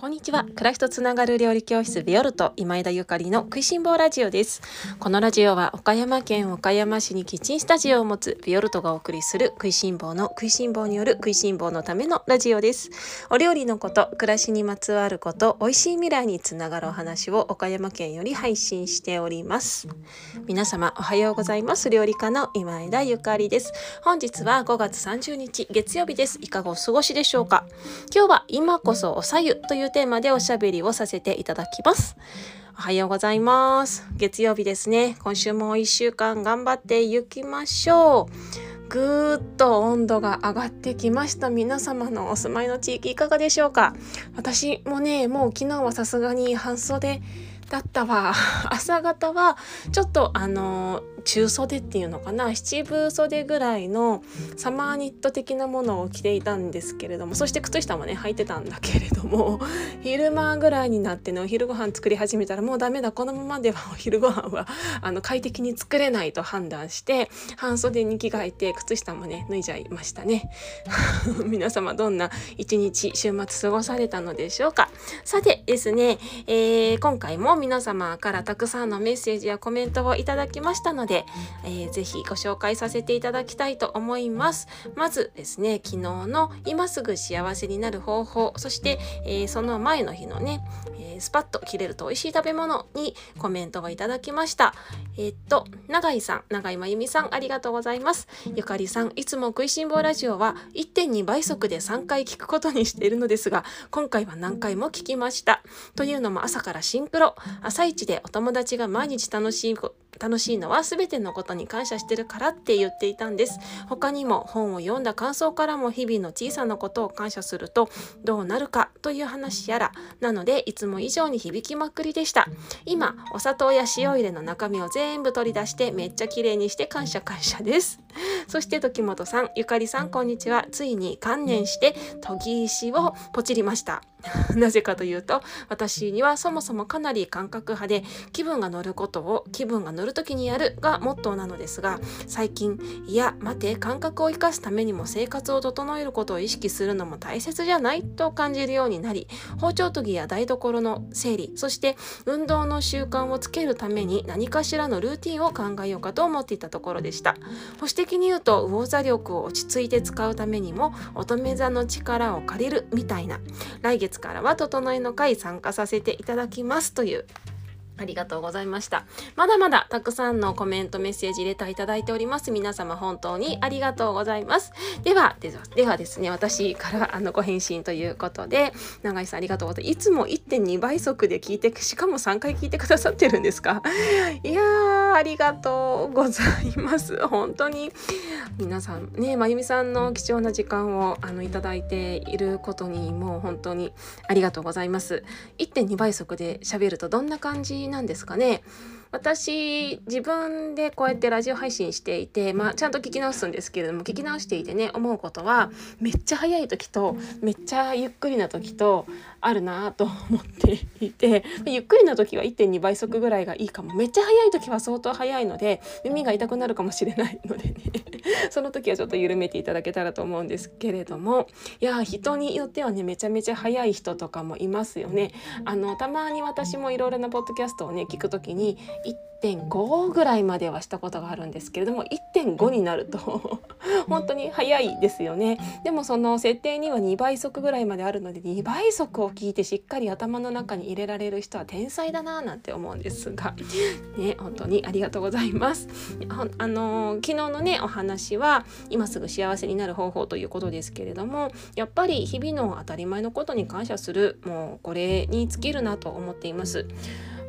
こんにちは。暮らしとつながる料理教室ビオルト今枝ゆかりの食いしん坊ラジオです。このラジオは岡山県岡山市にキッチンスタジオを持つビオルトがお送りする食いしん坊の食いしん坊による食いしん坊のためのラジオです。お料理のこと、暮らしにまつわること、美味しい未来につながるお話を岡山県より配信しております。皆様おはようございます。料理家の今枝ゆかりです。本日は5月30日月曜日です。いかがお過ごしでしょうか。今日は今こそおさゆというテーマでおしゃべりをさせていただきます。おはようございます。月曜日ですね。今週も1週間頑張っていきましょう。ぐーっと温度が上がってきました。皆様のお住まいの地域いかがでしょうか？私もね、もう昨日はさすがに半袖だったわ。朝方はちょっとあの中袖っていうのかな。七分袖ぐらいのサマーニット的なものを着ていたんですけれどもそして靴下もね履いてたんだけれども 昼間ぐらいになってねお昼ご飯作り始めたらもうダメだこのままではお昼ご飯はあの快適に作れないと判断して半袖に着替えて靴下もね脱いじゃいましたね。皆様どんな一日週末過ごされたのでしょうか。さてですね、えー、今回も皆様からたくさんのメッセージやコメントをいただきましたので、えー、ぜひご紹介させていただきたいと思います。まずですね、昨日の今すぐ幸せになる方法、そして、えー、その前の日のね、えー、スパッと切れると美味しい食べ物にコメントをいただきました。えー、っと、永井さん、永井真由美さん、ありがとうございます。ゆかりさん、いつも食いしん坊ラジオは1.2倍速で3回聞くことにしているのですが、今回は何回も聞きました。というのも朝からシンクロ、朝一でお友達が毎日楽しい楽しいのは全てのことに感謝してるからって言っていたんです。他にも本を読んだ感想からも日々の小さなことを感謝するとどうなるかという話やらなのでいつも以上に響きまくりでした。今お砂糖や塩入れの中身を全部取り出してめっちゃ綺麗にして感謝感謝です。そして時本さんゆかりさんこんにちは。ついに観念して研ぎ石をポチりました。なぜかというと私にはそもそもかなり感覚派で気分が乗ることを気分が乗る時にやるがモットーなのですが最近いや待て感覚を生かすためにも生活を整えることを意識するのも大切じゃないと感じるようになり包丁研ぎや台所の整理そして運動の習慣をつけるために何かしらのルーティンを考えようかと思っていたところでした。保守的に言うと魚座力を落ち着いて使うためにも乙女座の力を借りるみたいな。来月からは整えの会参加させていただきますというありがとうございました。まだまだたくさんのコメント、メッセージ、レターいただいております。皆様本当にありがとうございます。では、ではではですね、私からあのご返信ということで、永井さんありがとうございます。いつも1.2倍速で聞いて、しかも3回聞いてくださってるんですか？いやー、ありがとうございます。本当に皆さんね、まゆみさんの貴重な時間をあのいただいていることにもう本当にありがとうございます。1.2倍速で喋るとどんな感じなんですかね。私自分でこうやってラジオ配信していて、まあ、ちゃんと聞き直すんですけれども聞き直していてね思うことはめっちゃ早い時とめっちゃゆっくりな時とあるなと思っていてゆっくりな時は1.2倍速ぐらいがいいかも。めっちゃ早い時は相当早いので耳が痛くなるかもしれないのでね。その時はちょっと緩めていただけたらと思うんですけれども。いや人によってはねめちゃめちゃ早い人とかもいますよね。あのたまに私もいろいろなポッドキャストをね聞く時に1.5ぐらいまではしたことがあるんですけれども1.5になると本当に早いですよね。でもその設定には2倍速ぐらいまであるので2倍速を聞いてしっかり頭の中に入れられる人は天才だななんて思うんですがね本当にありがとうございます。あの昨日のねお話は今すぐ幸せになる方法ということですけれどもやっぱり日々の当たり前のことに感謝するもうこれに尽きるなと思っています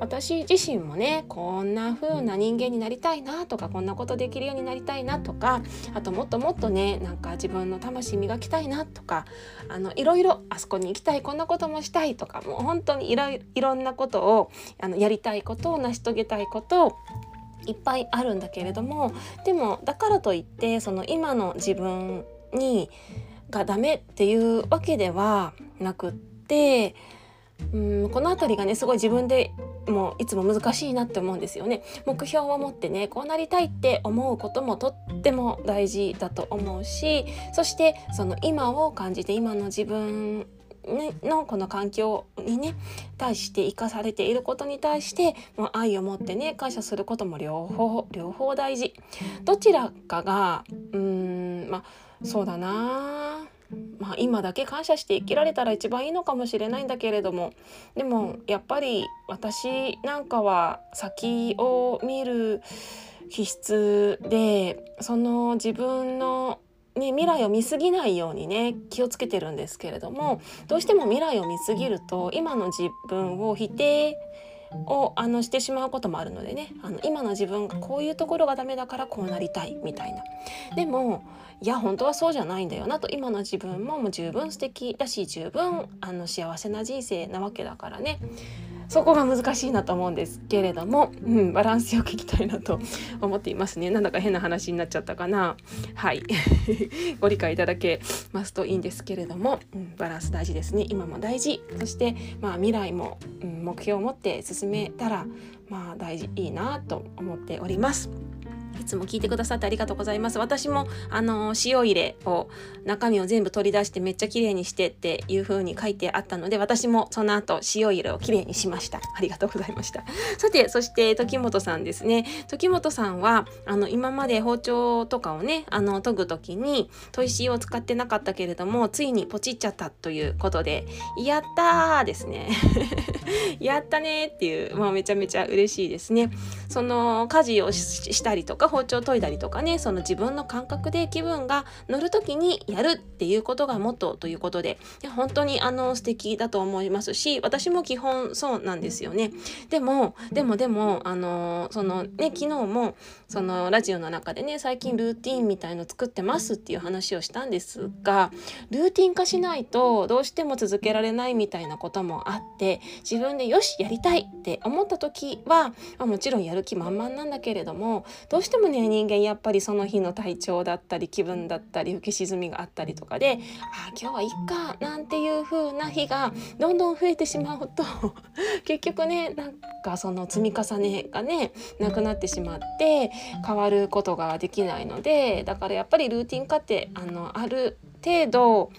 私自身もねこんな風な人間になりたいなとかこんなことできるようになりたいなとかあともっともっとねなんか自分の魂磨きたいなとかあのいろいろあそこに行きたいこんなこともしたいとかもう本当にいろいろんなことをあのやりたいことを成し遂げたいことをいっぱいあるんだけれどもでもだからといってその今の自分にがダメっていうわけではなくってうんこの辺りがねすごい自分でもいつも難しいなって思うんですよね。目標を持ってねこうなりたいって思うこともとっても大事だと思うしそしてその今を感じて今の自分、のこの環境にね対して生かされていることに対してもう愛を持ってね感謝することも両方両方大事。どちらかがうーんまあそうだな。まあ、今だけ感謝して生きられたら一番いいのかもしれないんだけれども。でもやっぱり私なんかは先を見る気質でその自分のね、未来を見過ぎないようにね気をつけてるんですけれども。どうしても未来を見過ぎると今の自分を否定をあのしてしまうこともあるのでね。あの今の自分がこういうところがダメだからこうなりたいみたいな。でもいや本当はそうじゃないんだよなと。今の自分ももう十分素敵だし十分あの幸せな人生なわけだからね。そこが難しいなと思うんですけれども、うん、バランスよくいきたいなと思っていますね。なんだか変な話になっちゃったかな。はい。ご理解いただけますといいんですけれども、うん、バランス大事ですね。今も大事。そしてまあ未来も、うん、目標を持って進めたらまあ大事いいなと思っております。いつも聞いてくださってありがとうございます。私もあの塩入れを中身を全部取り出してめっちゃ綺麗にしてっていう風に書いてあったので私もその後塩入れを綺麗にしました。ありがとうございました。さてそして時本さんですね。時本さんはあの今まで包丁とかをねあの研ぐ時に砥石を使ってなかったけれどもついにポチっちゃったということでやったーですね。やったねっていうもうめちゃめちゃ嬉しいですね。その家事をしたりとか包丁研いだりとかねその自分の感覚で気分が乗る時にやるっていうことがモットーということでいや本当にあの素敵だと思いますし私も基本そうなんですよね。でもでもでもあのそのね昨日もそのラジオの中でね最近ルーティンみたいの作ってますっていう話をしたんですがルーティン化しないとどうしても続けられないみたいなこともあって自分でよしやりたいって思った時は、ま、もちろんやる気満々なんだけれどもどうしてもね人間やっぱりその日の体調だったり気分だったり浮き沈みがあったりとかであ今日はいっかなんていう風な日がどんどん増えてしまうと 結局ねなんかその積み重ねがねなくなってしまって変わることができないのでだからやっぱりルーティン化ってあのある程度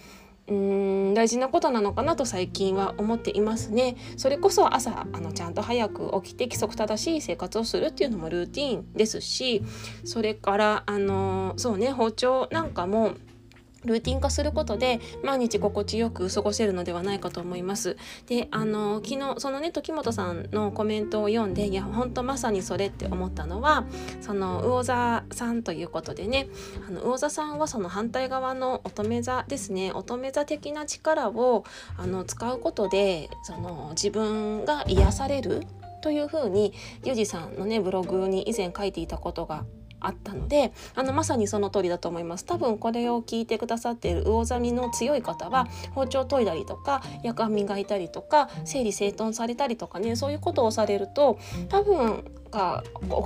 うーん大事なことなのかなと最近は思っていますね。それこそ朝あのちゃんと早く起きて規則正しい生活をするっていうのもルーティンですしそれからあのそうね包丁なんかもルーティン化することで毎日心地よく過ごせるのではないかと思います。であの昨日そのね時本さんのコメントを読んでいや本当まさにそれって思ったのはその魚座さんということでねあの魚座さんはその反対側の乙女座ですね乙女座的な力をあの使うことでその自分が癒されるというふうにゆうじさんのねブログに以前書いていたことがあったのであのまさにその通りだと思います。多分これを聞いてくださっている魚座みの強い方は包丁研いだりとか夜間磨いたりとか整理整頓されたりとかねそういうことをされると多分が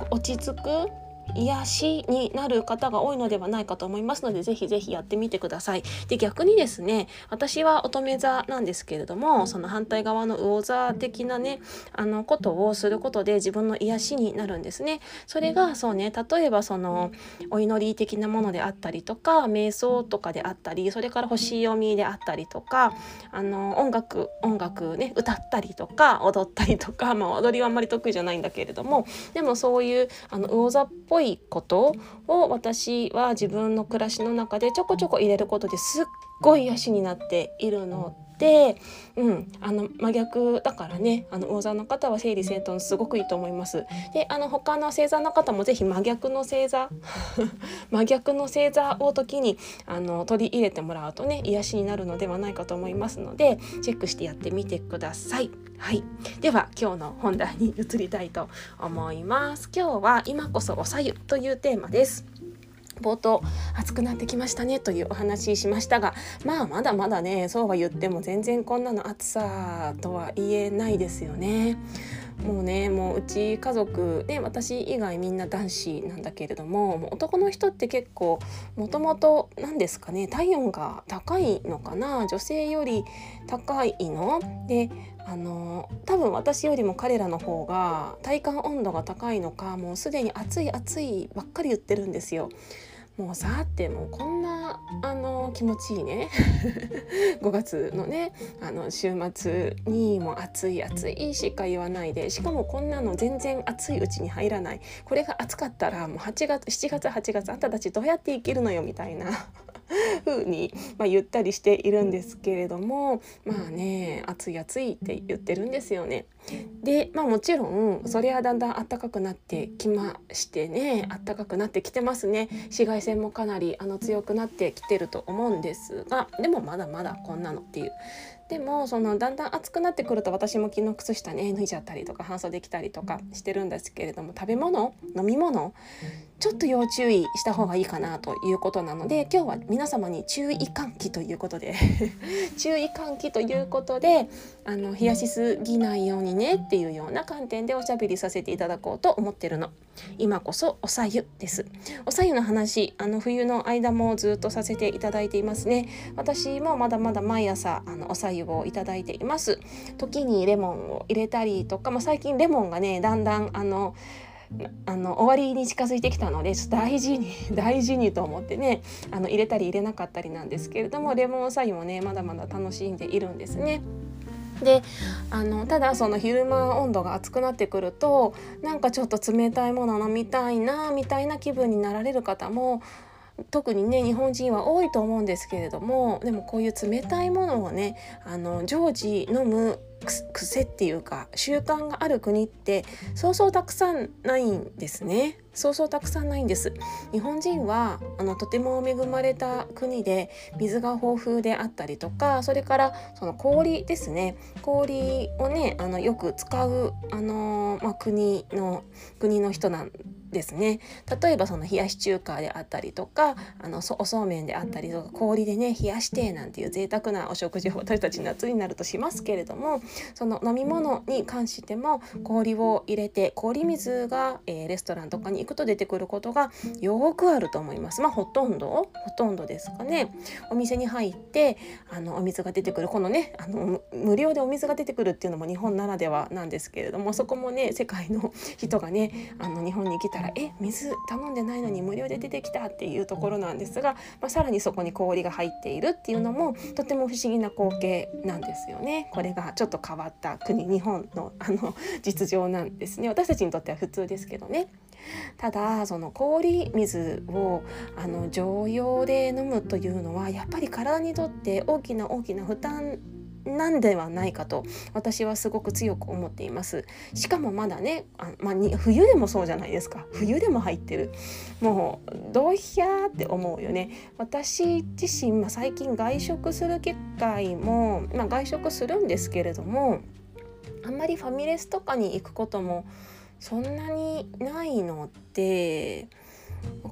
落ち着く癒しになる方が多いのではないかと思いますのでぜひぜひやってみてください。で逆にですね私は乙女座なんですけれどもその反対側の魚座的なねあのことをすることで自分の癒しになるんですね。それがそうね例えばそのお祈り的なものであったりとか瞑想とかであったりそれから星読みであったりとかあの音楽音楽ね歌ったりとか踊ったりとか、まあ、踊りはあんまり得意じゃないんだけれどもでもそういうあの魚座っぽいぽいことを私は自分の暮らしの中でちょこちょこ入れることですっごい癒しになっているので、うん、あの真逆だからねあの魚座の方は整理整頓すごくいいと思います。であの他の星座の方も是非真逆の星座 真逆の星座を時にあの取り入れてもらうとね癒しになるのではないかと思いますのでチェックしてやってみてください。はい、では今日の本題に移りたいと思います。今日は今こそおさゆというテーマです。冒頭暑くなってきましたねというお話しましたがまあまだまだねそうは言っても全然こんなの暑さとは言えないですよね。もうねもううち家族で私以外みんな男子なんだけれどももう男の人って結構もともと何ですかね体温が高いのかな女性より高いの？であの多分私よりも彼らの方が体感温度が高いのかもうすでに暑い暑いばっかり言ってるんですよ。もうさってもうこんなあの気持ちいいね。5月のねあの週末にも暑い暑いしか言わないでしかもこんなの全然暑いうちに入らない。これが暑かったらもう8月7月8月あんたたちどうやって生きるのよみたいな。風に、まあ、言ったりしているんですけれどもまあね暑い暑いって言ってるんですよね。でまあもちろんそれはだんだん暖かくなってきましてね暖かくなってきてますね紫外線もかなりあの強くなってきてると思うんですがでもまだまだこんなのっていうでもそのだんだん暑くなってくると私も昨日靴下ね脱いじゃったりとか半袖着たりとかしてるんですけれども食べ物飲み物ちょっと要注意した方がいいかなということなので今日は皆様に注意喚起ということで 注意喚起ということであの冷やしすぎないようにねっていうような観点でおしゃべりさせていただこうと思ってるの。今こそおさゆです。おさゆの話あの冬の間もずっとさせていただいていますね。私もまだまだ毎朝あのおさゆをいただいています。時にレモンを入れたりとか、まあ、最近レモンがねだんだんあのあの終わりに近づいてきたので大事に 大事にと思ってねあの入れたり入れなかったりなんですけれどもレモンおさゆもねまだまだ楽しんでいるんですね。であのただその昼間温度が暑くなってくるとなんかちょっと冷たいもの飲みたいなみたいな気分になられる方も特にね日本人は多いと思うんですけれどもでもこういう冷たいものをねあの常時飲む癖っていうか習慣がある国ってそうそうたくさんないんですね。そうそうたくさんないんです。日本人はあのとても恵まれた国で水が豊富であったりとかそれからその氷ですね。氷をねあのよく使うあの、まあ、国の国の人なんですね。例えばその冷やし中華であったりとかあのおそうめんであったりとか氷でね冷やしてなんていう贅沢なお食事を私たち夏になるとしますけれどもその飲み物に関しても氷を入れて氷水が、えー、レストランとかに行くと出てくることがよくあると思います。まあほとんどほとんどですかね。お店に入ってあのお水が出てくるこのねあの無料でお水が出てくるっていうのも日本ならではなんですけれどもそこもね世界の人がねあの日本に来たらえ水頼んでないのに無料で出てきたっていうところなんですが、まあ、さらにそこに氷が入っているっていうのもとても不思議な光景なんですよね。これがちょっと変わった国日本の あの実情なんですね私たちにとっては普通ですけどね。ただその氷水をあの常用で飲むというのはやっぱり体にとって大きな大きな負担なんではないかと私はすごく強く思っています。しかもまだねあ、まあ、冬でもそうじゃないですか。冬でも入ってる。もうどうひゃーって思うよね。私自身、まあ、最近外食する機会も、まあ、外食するんですけれどもあんまりファミレスとかに行くこともそんなにないので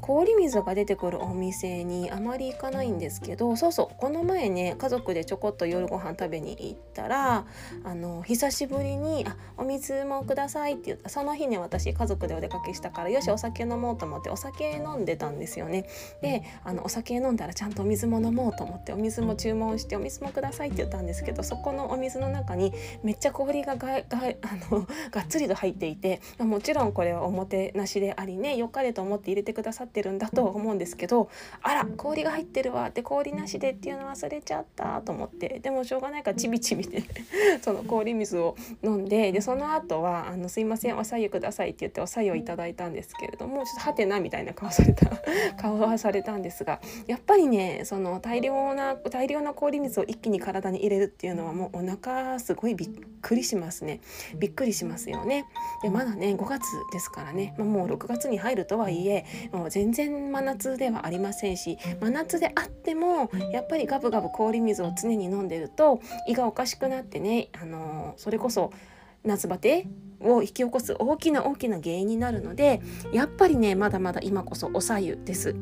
氷水が出てくるお店にあまり行かないんですけどそうそうこの前ね家族でちょこっと夜ご飯食べに行ったらあの久しぶりにあ「お水もください」って言ったその日ね私家族でお出かけしたからよしお酒飲もうと思ってお酒飲んでたんですよね。であのお酒飲んだらちゃんとお水も飲もうと思ってお水も注文して「お水もください」って言ったんですけどそこのお水の中にめっちゃ氷がががあのがっつりと入っていてもちろんこれはおもてなしでありねよかれと思って入れてくださってるんだと思うんですけどあら氷が入ってるわ。って氷なしでっていうの忘れちゃったと思って。でもしょうがないからちびちびで その氷水を飲んででその後はあのすいませんおさゆくださいって言っておさゆをいただいたんですけれどもちょっとはてなみたいな顔された顔はされたんですがやっぱりねその大量な大量な氷水を一気に体に入れるっていうのはもうお腹すごいびっくりしますね。びっくりしますよね。でまだね5月ですからね、まあ、もう6月に入るとはいえもう全然真夏ではありませんし真夏であってもやっぱりガブガブ氷水を常に飲んでると胃がおかしくなってね、あのそれこそ夏バテを引き起こす大きな大きな原因になるのでやっぱりねまだまだ今こそおさゆです。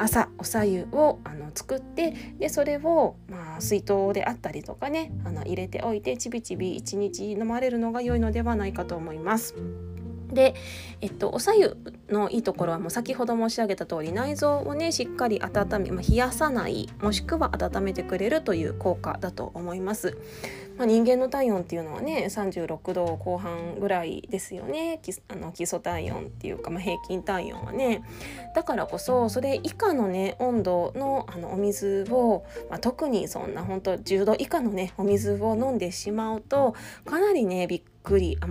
朝おさゆをあの作ってでそれを、まあ、水筒であったりとかねあの入れておいてちびちび1日飲まれるのが良いのではないかと思います。で、えっと、おさゆのいいところはもう先ほど申し上げた通り内臓をねしっかり温め、まあ、冷やさないもしくは温めてくれるという効果だと思います。まあ、人間の体温っていうのはね36度後半ぐらいですよねあの基礎体温っていうか、まあ、平均体温はねだからこそそれ以下のね温度のあのお水を、まあ、特にそんな本当10度以下のねお水を飲んでしまうとかなりねびっくり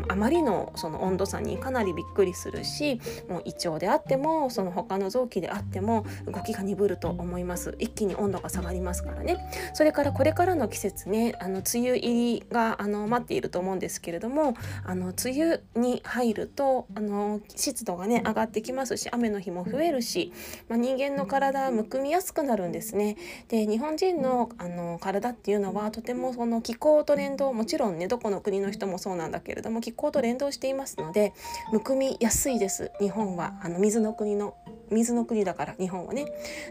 あまりのその温度差にかなりびっくりするしもう胃腸であってもその他の臓器であっても動きが鈍ると思います。一気に温度が下がりますからね。それからこれからの季節ねあの梅雨入りがあの待っていると思うんですけれどもあの梅雨に入るとあの湿度がね上がってきますし雨の日も増えるし、まあ、人間の体むくみやすくなるんですね。で日本人のあの体っていうのはとてもその気候と連動もちろんねどこの国の人もそうなんだけれども気候と連動していますのでむくみやすいです。日本はあの水の国の水の国だから日本はね。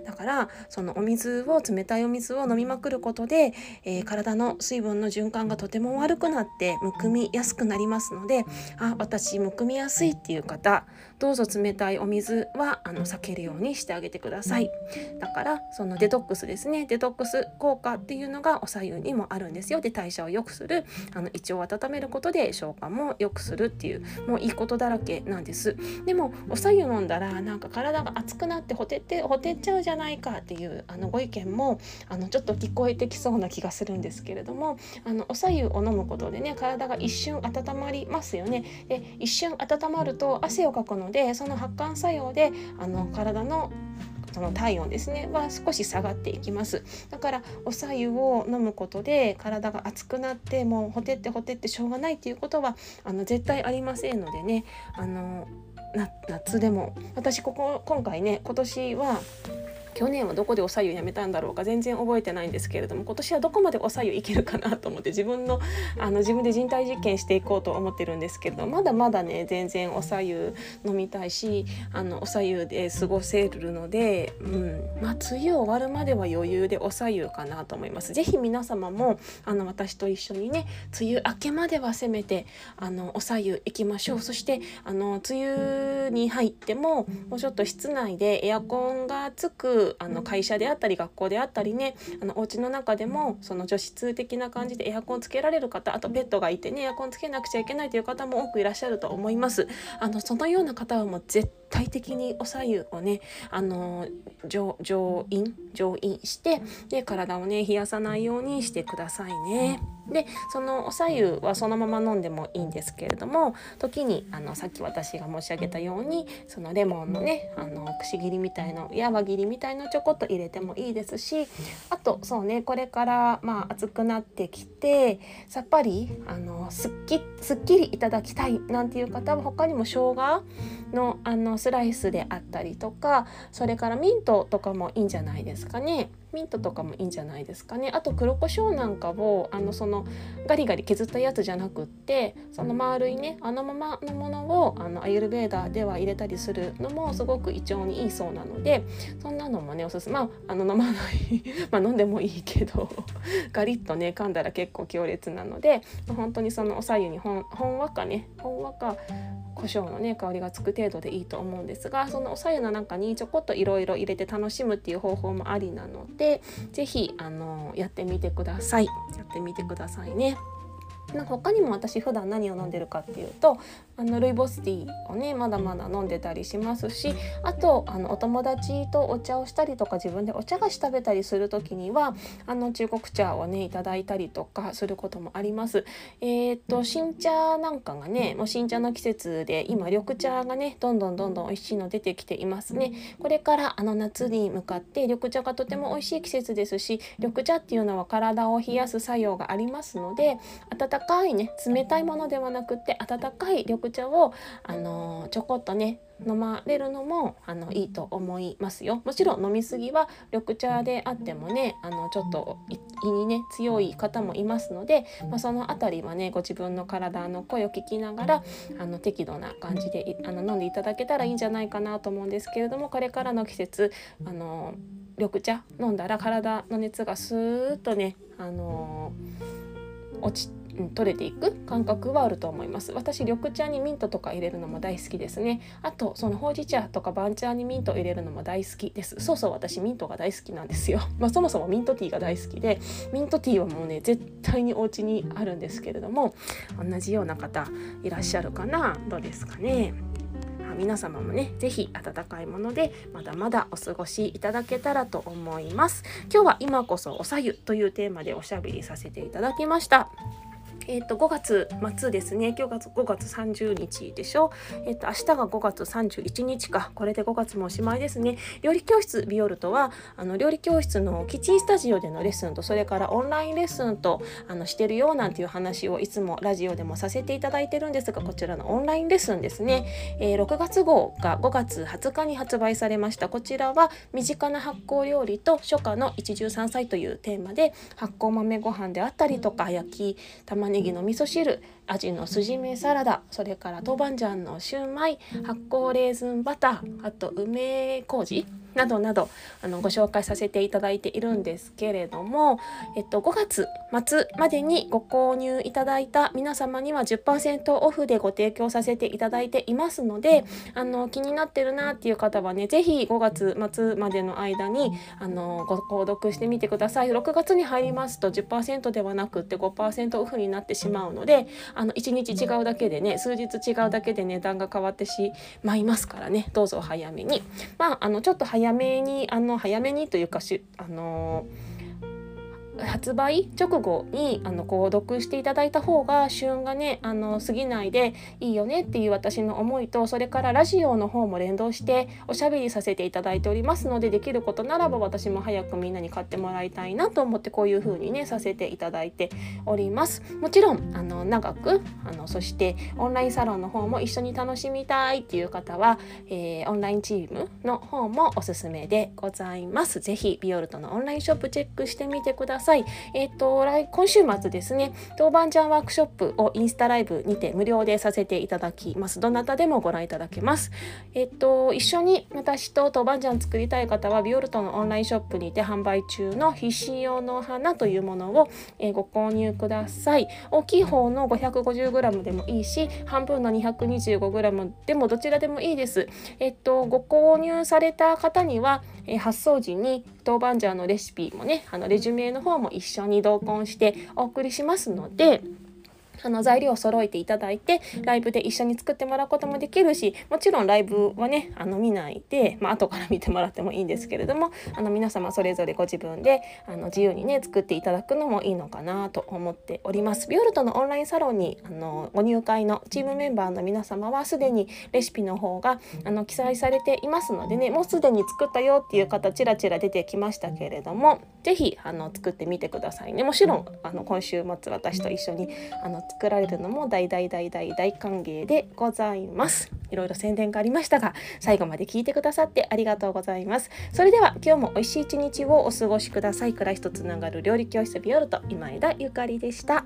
だからそのお水を冷たいお水を飲みまくることで、えー、体の水分の循環がとても悪くなってむくみやすくなりますのであ私むくみやすいっていう方どうぞ冷たいお水はあの避けるようにしてあげてください。だからそのデトックスですね。デトックス効果っていうのがお左右にもあるんですよ。で代謝を良くするあの胃腸を温めることで消化も良くするっていうもういいことだらけなんです。でもお左右飲んだらなんか体が熱くなってほてってほてっちゃうじゃないかっていうあのご意見もあのちょっと聞こえてきそうな気がするんですけれどもあのお左右を飲むことでね体が一瞬温まりますよね。で一瞬温まると汗をかくのでその発汗作用であの体のその体温ですね。は少し下がっていきます。だからお白湯を飲むことで体が熱くなってもうほてってほてってしょうがないっていうことはあの絶対ありませんのでね。あの夏でも。私ここ今回ね今年は去年はどこでおさゆやめたんだろうか全然覚えてないんですけれども今年はどこまでおさゆいけるかなと思って自分のあの自分で人体実験していこうと思ってるんですけれどまだまだね全然おさゆ飲みたいしあのおさゆで過ごせるので、うんまあ、梅雨終わるまでは余裕でおさゆかなと思います。ぜひ皆様もあの私と一緒にね梅雨明けまではせめてあのおさゆ行きましょうそしてあの梅雨に入ってももうちょっと室内でエアコンがつくあの会社であったり学校であったりねあのお家の中でもその除湿的な感じでエアコンつけられる方あとペットがいてねエアコンつけなくちゃいけないという方も多くいらっしゃると思います。あのそのような方はもう絶対的にお左右をねあの上上飲上飲してで体をね冷やさないようにしてくださいね。でそのお白湯はそのまま飲んでもいいんですけれども時にあのさっき私が申し上げたようにそのレモンのねあのくし切りみたいのや輪切りみたいのちょこっと入れてもいいですしあとそうねこれからまあ暑くなってきてさっぱりあのすっきすっきりいただきたいなんていう方は他にも生姜のあのスライスであったりとかそれからミントとかもいいんじゃないですかね。ミントとかもいいんじゃないですかね。あと黒胡椒なんかをあのそのガリガリ削ったやつじゃなくってその丸いねあのままのものをあのアユルベーダーでは入れたりするのもすごく胃腸にいいそうなのでそんなのもねおすすめ。まああの飲まない。まあ飲んでもいいけどガリッとね噛んだら結構強烈なので本当にそのおさゆにほんほんわかねほんわか胡椒のね香りがつく程度でいいと思うんですがそのおさゆの中にちょこっといろいろ入れて楽しむっていう方法もありなので是非あのやってみてくださいやってみてくださいね。他にも私普段何を飲んでるかっていうとあのルイボスティーをねまだまだ飲んでたりしますしあとあのお友達とお茶をしたりとか自分でお茶菓子食べたりする時にはあの中国茶をねいただいたりとかすることもあります。えー、っと新茶なんかがねもう新茶の季節で今緑茶がねどんどんどんどん美味しいの出てきていますね。これからあの夏に向かって緑茶がとても美味しい季節ですし緑茶っていうのは体を冷やす作用がありますので温かいね冷たいものではなくって温かい緑茶をあのちょこっとね飲まれるのもあのいいと思いますよ。もちろん飲みすぎは緑茶であってもねあのちょっと胃にね強い方もいますので、まあ、その辺りはねご自分の体の声を聞きながらあの適度な感じであの飲んでいただけたらいいんじゃないかなと思うんですけれどもこれからの季節あの緑茶飲んだら体の熱がスーッとねあの落ちう、取れていく感覚はあると思います。私緑茶にミントとか入れるのも大好きですね。あとそのほうじ茶とか番茶にミント入れるのも大好きです。そうそう私ミントが大好きなんですよ。まあ、そもそもミントティーが大好きでミントティーはもうね絶対にお家にあるんですけれども同じような方いらっしゃるかな？どうですかね？皆様もね是非温かいものでまだまだお過ごしいただけたらと思います。今日は今こそおさゆというテーマでおしゃべりさせていただきました。えー、と5月末ですね。今日が5月30日でしょ、えー、と明日が5月31日か。これで5月もおしまいですね。料理教室ビオルトはあの料理教室のキッチンスタジオでのレッスンとそれからオンラインレッスンとあのしてるよなんていう話をいつもラジオでもさせていただいてるんですがこちらのオンラインレッスンですね、えー、6月号が5月20日に発売されました。こちらは身近な発酵料理と初夏の一汁三菜というテーマで発酵豆ご飯であったりとか焼き玉ねネギの味噌汁アジのすじめサラダそれから豆板醤のシューマイ発酵レーズンバターあと梅麹。などなどあのご紹介させていただいているんですけれども、えっと、5月末までにご購入いただいた皆様には10%オフでご提供させていただいていますのであの気になってるなっていう方はね是非5月末までの間にあのご購読してみてください。6月に入りますと10%ではなくって5%オフになってしまうのであの1日違うだけでね数日違うだけで値段が変わってしまいますからねどうぞ早めに。まああのちょっと早早めにあの早めにというかしあのー発売直後にあの購読していただいた方が旬がねあの過ぎないでいいよねっていう私の思いとそれからラジオの方も連動しておしゃべりさせていただいておりますのでできることならば私も早くみんなに買ってもらいたいなと思ってこういう風にねさせていただいております。もちろんあの長くあのそしてオンラインサロンの方も一緒に楽しみたいっていう方は、えー、オンラインチームの方もおすすめでございます。ぜひビオルトのオンラインショップチェックしてみてください。さい。えっ、ー、と、来、今週末ですね、豆板醤ワークショップをインスタライブにて無料でさせていただきます。どなたでもご覧いただけます。えっ、ー、と、一緒に私と豆板醤作りたい方は、ビオルトのオンラインショップにて販売中の必死用の花というものを、えー、ご購入ください。大きい方の 550g でもいいし、半分の 225g でもどちらでもいいです。えっと、ご購入された方には、え発送時に豆板醤のレシピもねあのレジュメの方も一緒に同梱してお送りしますので。あの材料を揃えていただいてライブで一緒に作ってもらうこともできるしもちろんライブはねあの見ないで、まあ後から見てもらってもいいんですけれどもあの皆様それぞれご自分であの自由にね作っていただくのもいいのかなと思っております。ビオルトのオンラインサロンにあのご入会のチームメンバーの皆様はすでにレシピの方があの記載されていますのでねもうすでに作ったよっていう方ちらちら出てきましたけれども是非あの作ってみてくださいね。もちろん。あの今週末私と一緒にあの作られるのも大大大大大歓迎でございます。いろいろ宣伝がありましたが、最後まで聞いてくださってありがとうございます。それでは今日も美味しい一日をお過ごしください。暮らしとつながる料理教室ビオルト今枝ゆかりでした。